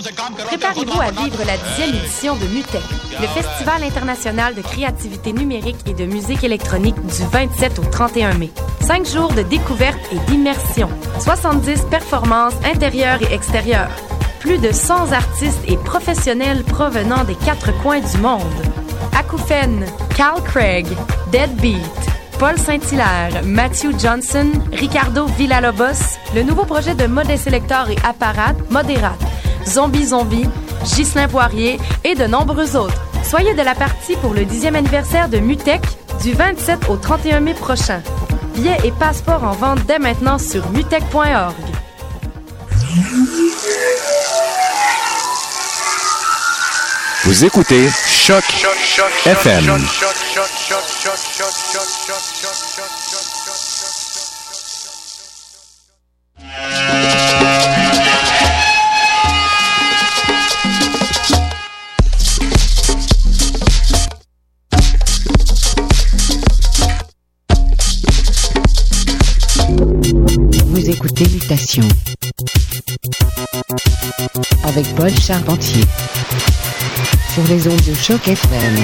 Préparez-vous à vivre la dixième édition de MUTEC, le Festival international de créativité numérique et de musique électronique du 27 au 31 mai. Cinq jours de découverte et d'immersion. 70 performances intérieures et extérieures. Plus de 100 artistes et professionnels provenant des quatre coins du monde. Acouphène, Cal Craig, Deadbeat, Paul Saint-Hilaire, Matthew Johnson, Ricardo Villalobos, le nouveau projet de Modest Selector et Apparat, Modérate, Zombie Zombie, Ghislain Poirier et de nombreux autres. Soyez de la partie pour le 10e anniversaire de Mutech du 27 au 31 mai prochain. Billets et passeports en vente dès maintenant sur mutech.org. Vous écoutez Choc, FM. Avec Paul Charpentier sur les ondes de choc FM.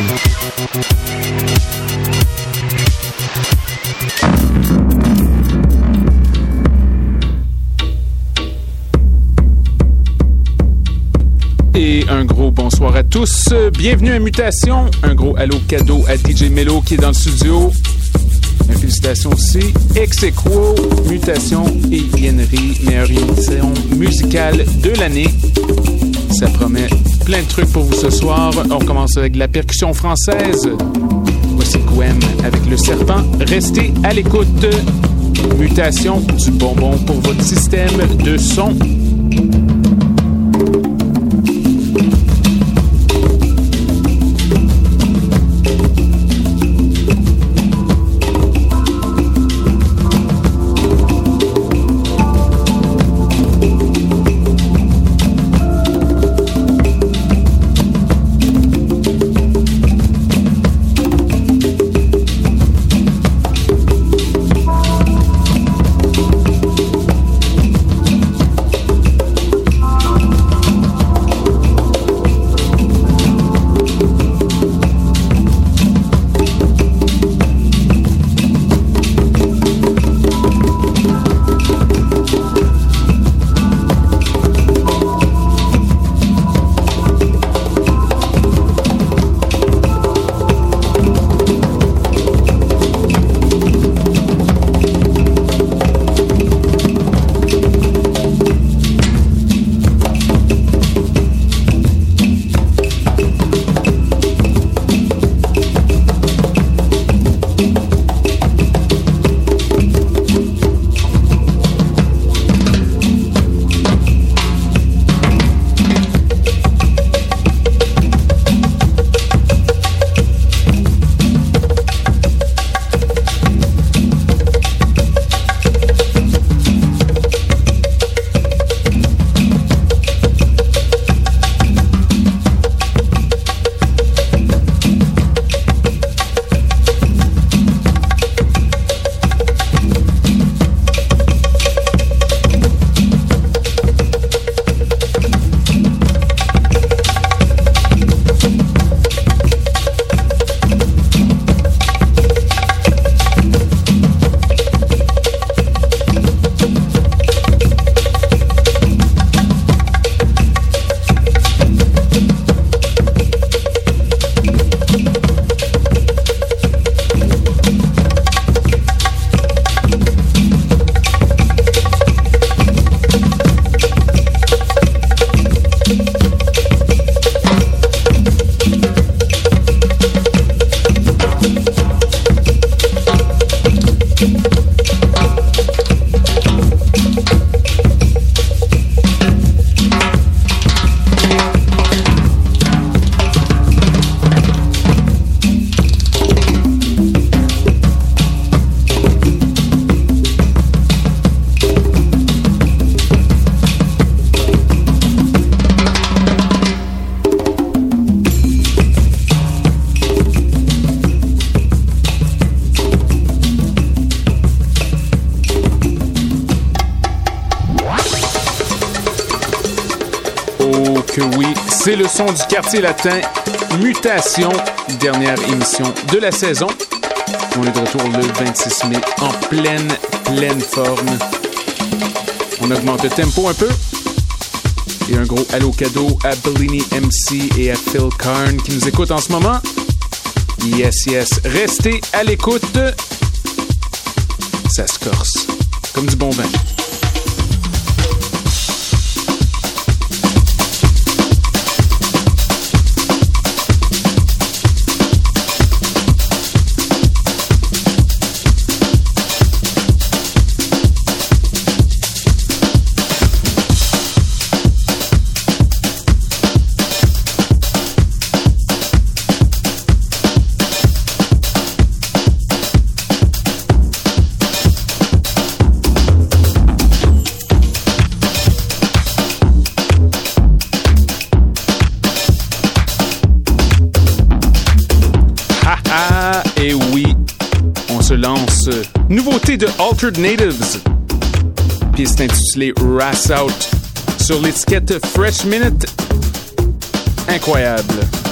Et un gros bonsoir à tous. Bienvenue à Mutation. Un gros allô cadeau à DJ Mello qui est dans le studio. Une félicitation aussi. Ex aequo, Mutation et Viennerie, meilleure émission musicale de l'année. Ça promet plein de trucs pour vous ce soir. On commence avec la percussion française. Voici Gwen avec le serpent. Restez à l'écoute. Mutation, du bonbon pour votre système de son. C'est le son du quartier latin. Mutation, dernière émission de la saison. On est de retour le 26 mai en pleine, pleine forme. On augmente le tempo un peu. Et un gros allô cadeau à Bellini MC et à Phil Karn qui nous écoutent en ce moment. Yes, yes. Restez à l'écoute. Ça se corse. Comme du bon vin. Nouveauté de Altered Natives. Piste intitulée Rass Out sur l'étiquette Fresh Minute. Incroyable.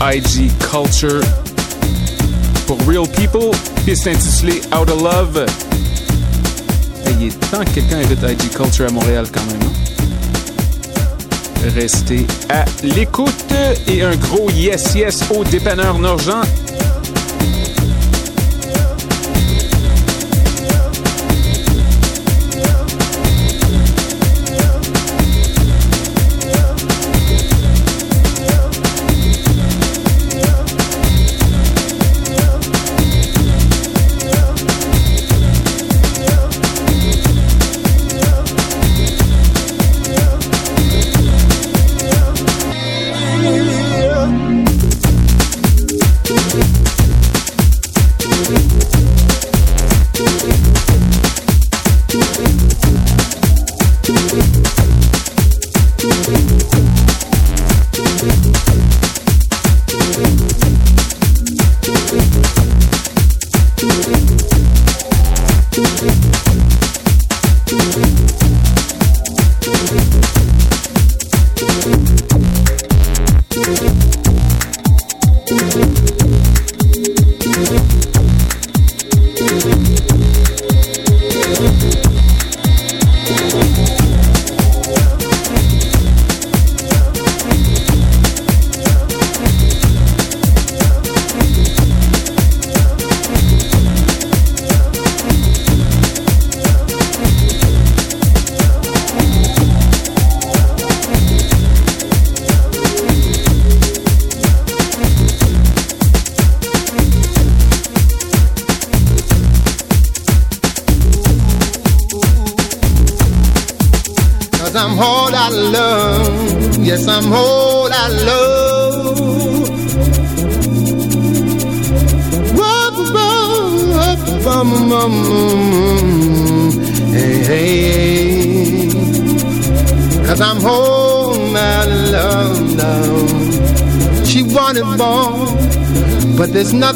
IG Culture pour Real People, piste intitulée Out of Love. il est temps que quelqu'un invite IG Culture à Montréal quand même. Hein? Restez à l'écoute et un gros yes yes au dépanneur Norgent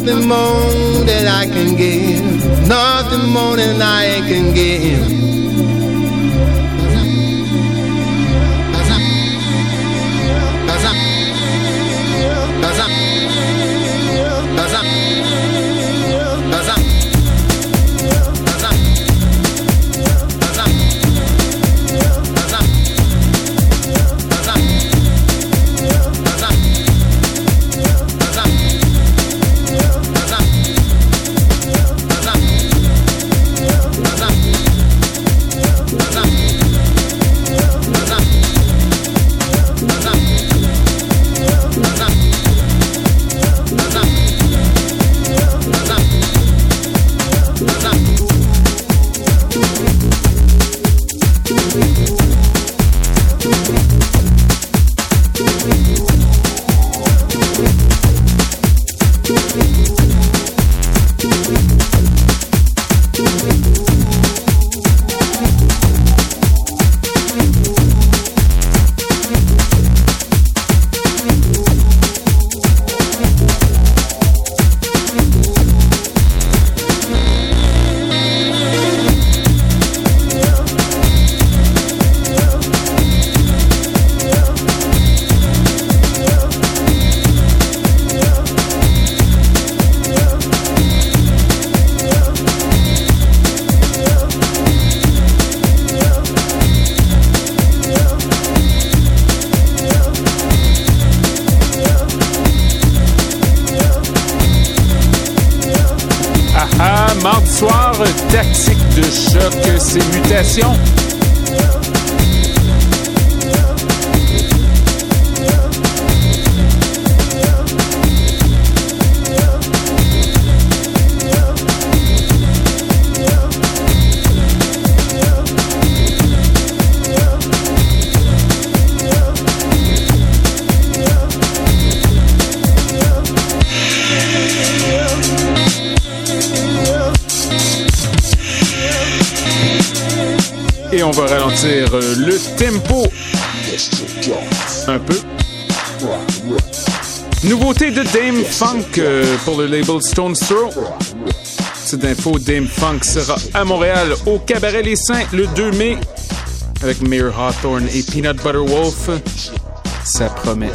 nothing more that I can give, nothing more than I can give. Funk euh, pour le label Stone Throw. Cette info, Dame Funk sera à Montréal au Cabaret Les Saints le 2 mai. avec Mayor Hawthorne et Peanut Butter Wolf. Ça promet.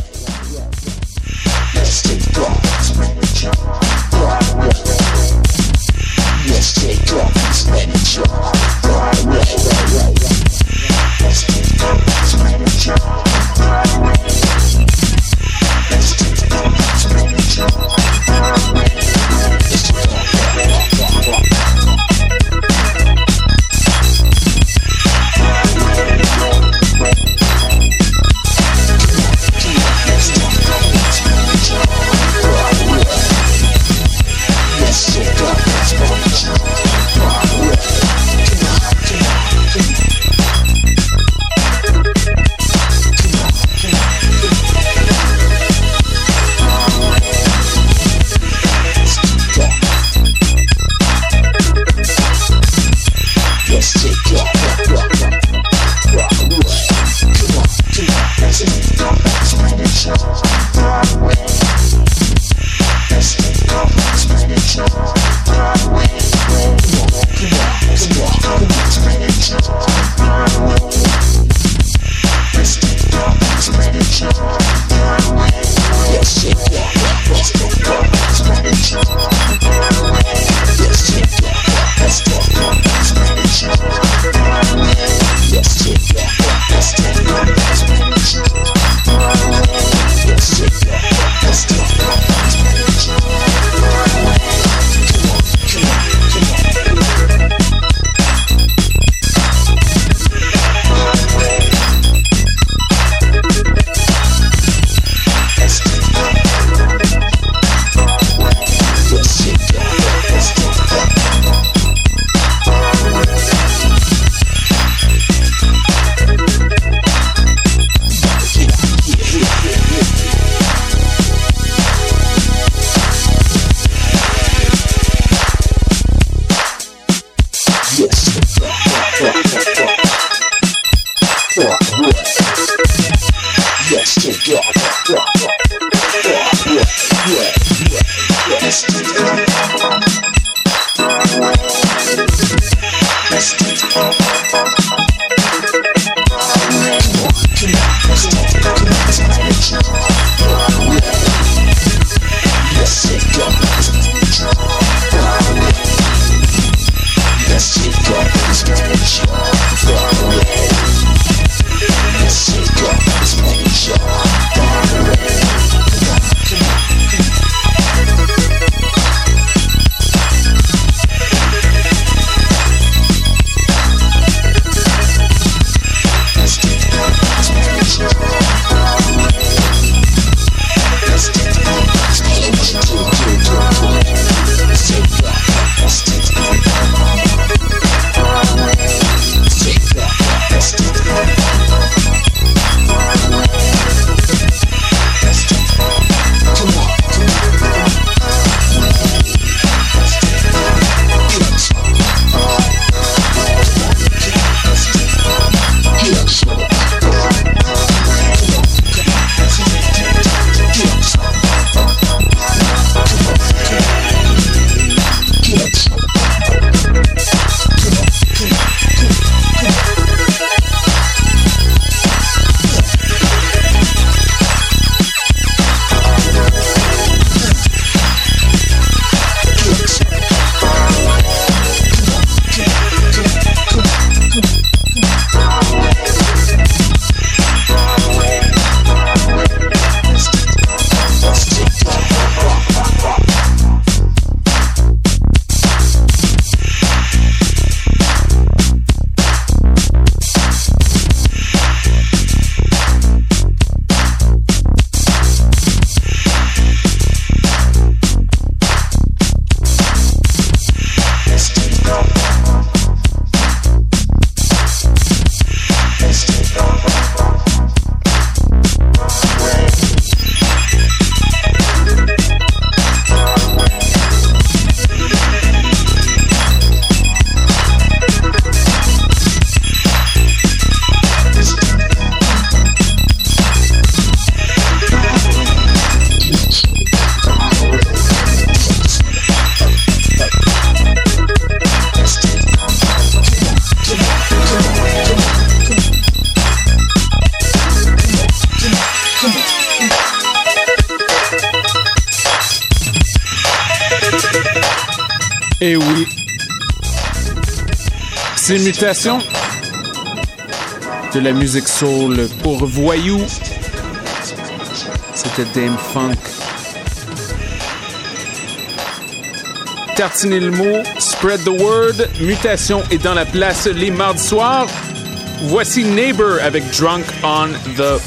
Yes, to dark eh oui. C'est mutation de la musique soul pour voyous. C'était Dame Funk. Tartiner le mot, spread the word, mutation est dans la place les mardis soirs. Voici Neighbor avec Drunk on the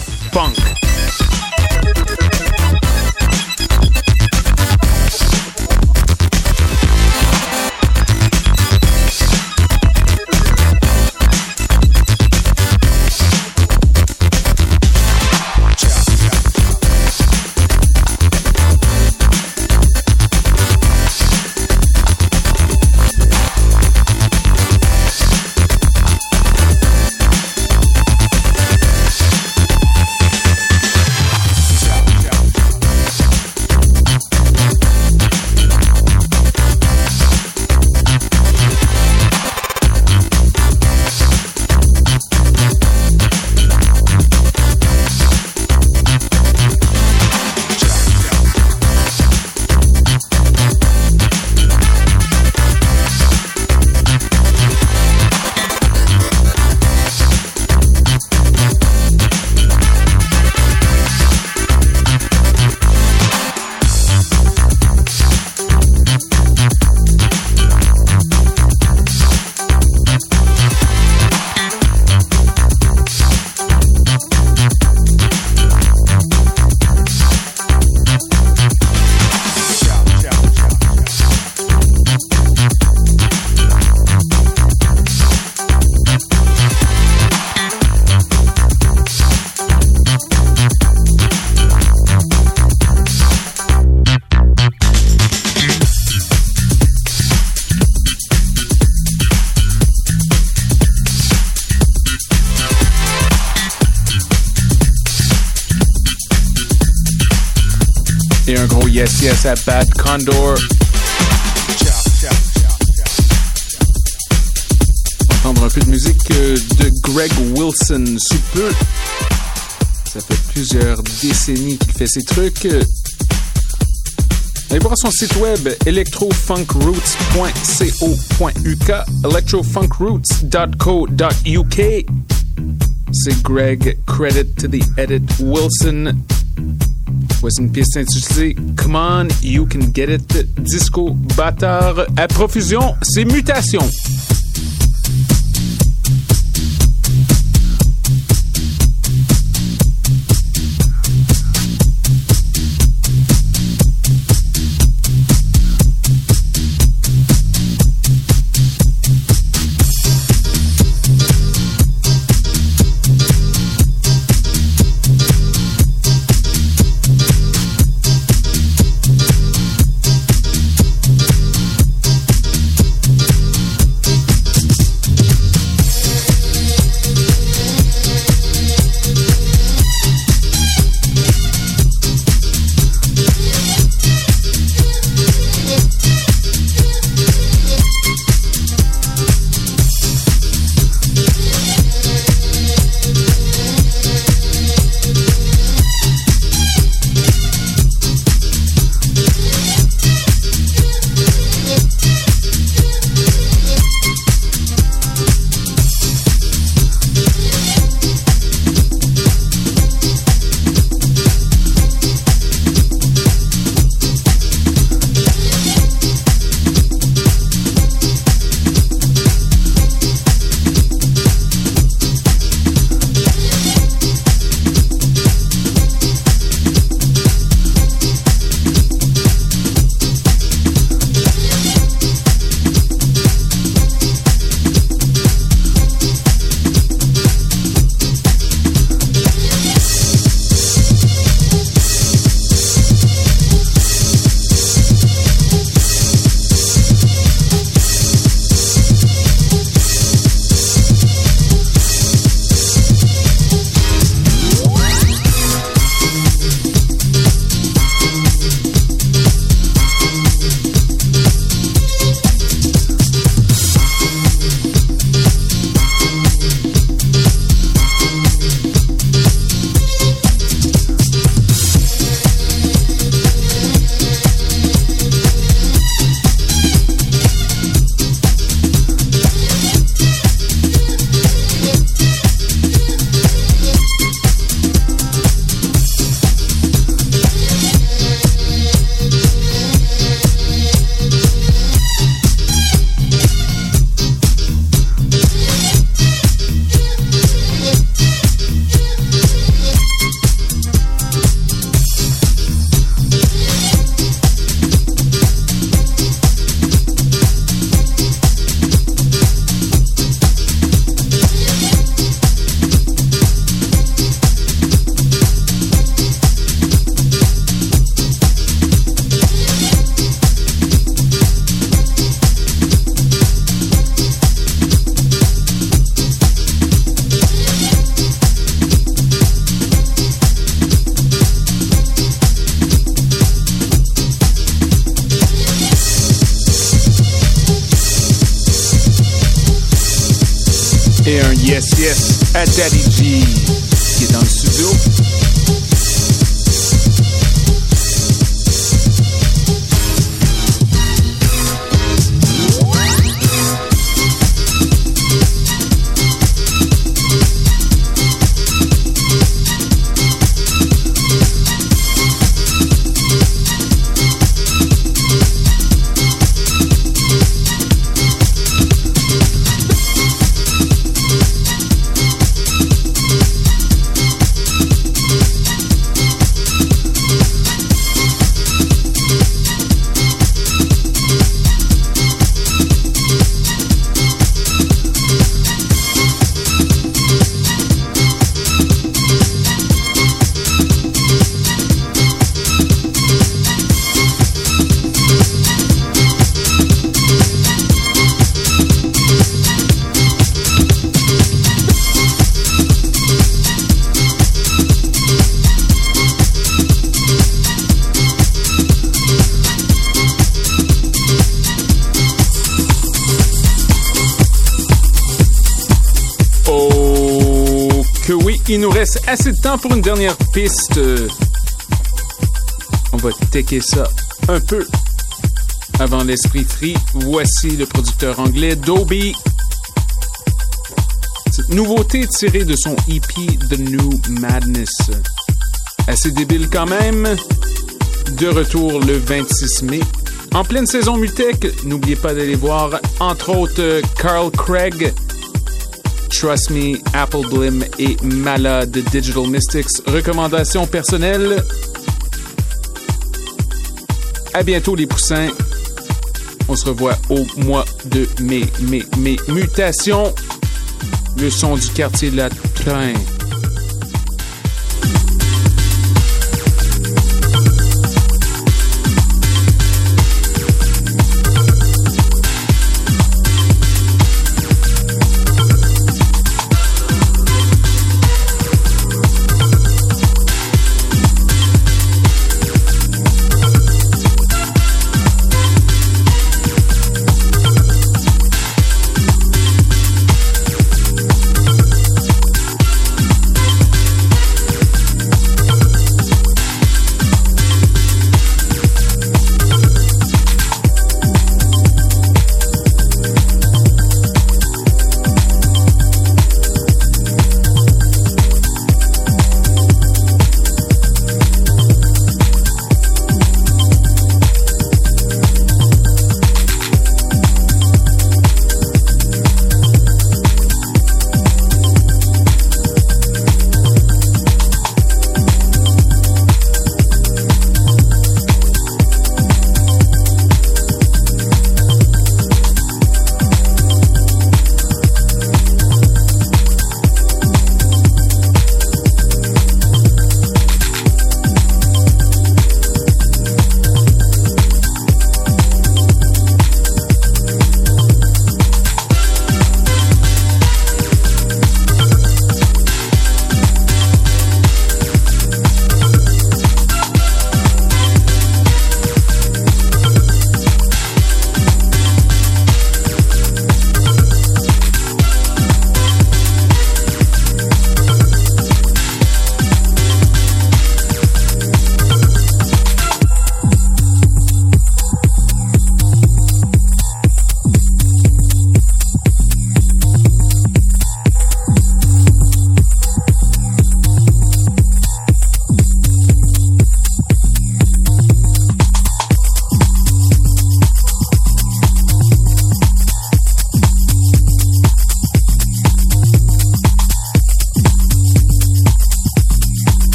Yes, yes, at Bad Condor. On entendre un peu de musique euh, de Greg Wilson sous peu. Ça fait plusieurs décennies qu'il fait ces trucs. Allez voir son site web electrofunkroots.co.uk, electrofunkroots.co.uk. C'est Greg, credit to the edit Wilson. Voici une pièce intitulée Come On, You Can Get It, disco bâtard à profusion, c'est mutation. Yes, yes, à Daddy G, qui est dans le studio. Assez de temps pour une dernière piste. On va tecker ça un peu avant l'esprit free. Voici le producteur anglais Dobie. Cette nouveauté tirée de son EP The New Madness. Assez débile quand même. De retour le 26 mai. En pleine saison Mutech, n'oubliez pas d'aller voir entre autres Carl Craig, Trust Me, Apple Blim et Mala de Digital Mystics. Recommandations personnelles. À bientôt les poussins. On se revoit au mois de mai. mai, mai. Mutation. Le son du quartier latin.